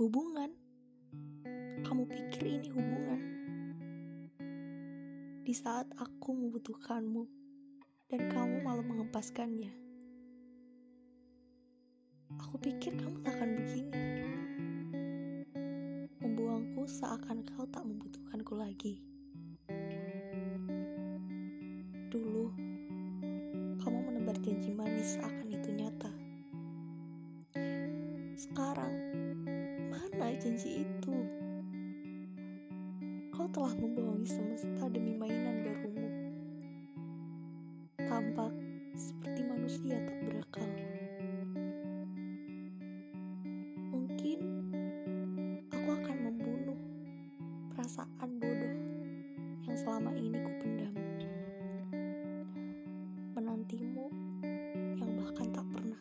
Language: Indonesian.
hubungan. Kamu pikir ini hubungan? Di saat aku membutuhkanmu dan kamu malah mengempaskannya. Aku pikir kamu tak akan begini. Membuangku seakan kau tak membutuhkanku lagi. Dulu, kamu menebar janji manis seakan itu nyata. Sekarang, Mana janji itu? Kau telah membohongi semesta demi mainan barumu. Tampak seperti manusia tak berakal. Mungkin aku akan membunuh perasaan bodoh yang selama ini ku pendam Menantimu yang bahkan tak pernah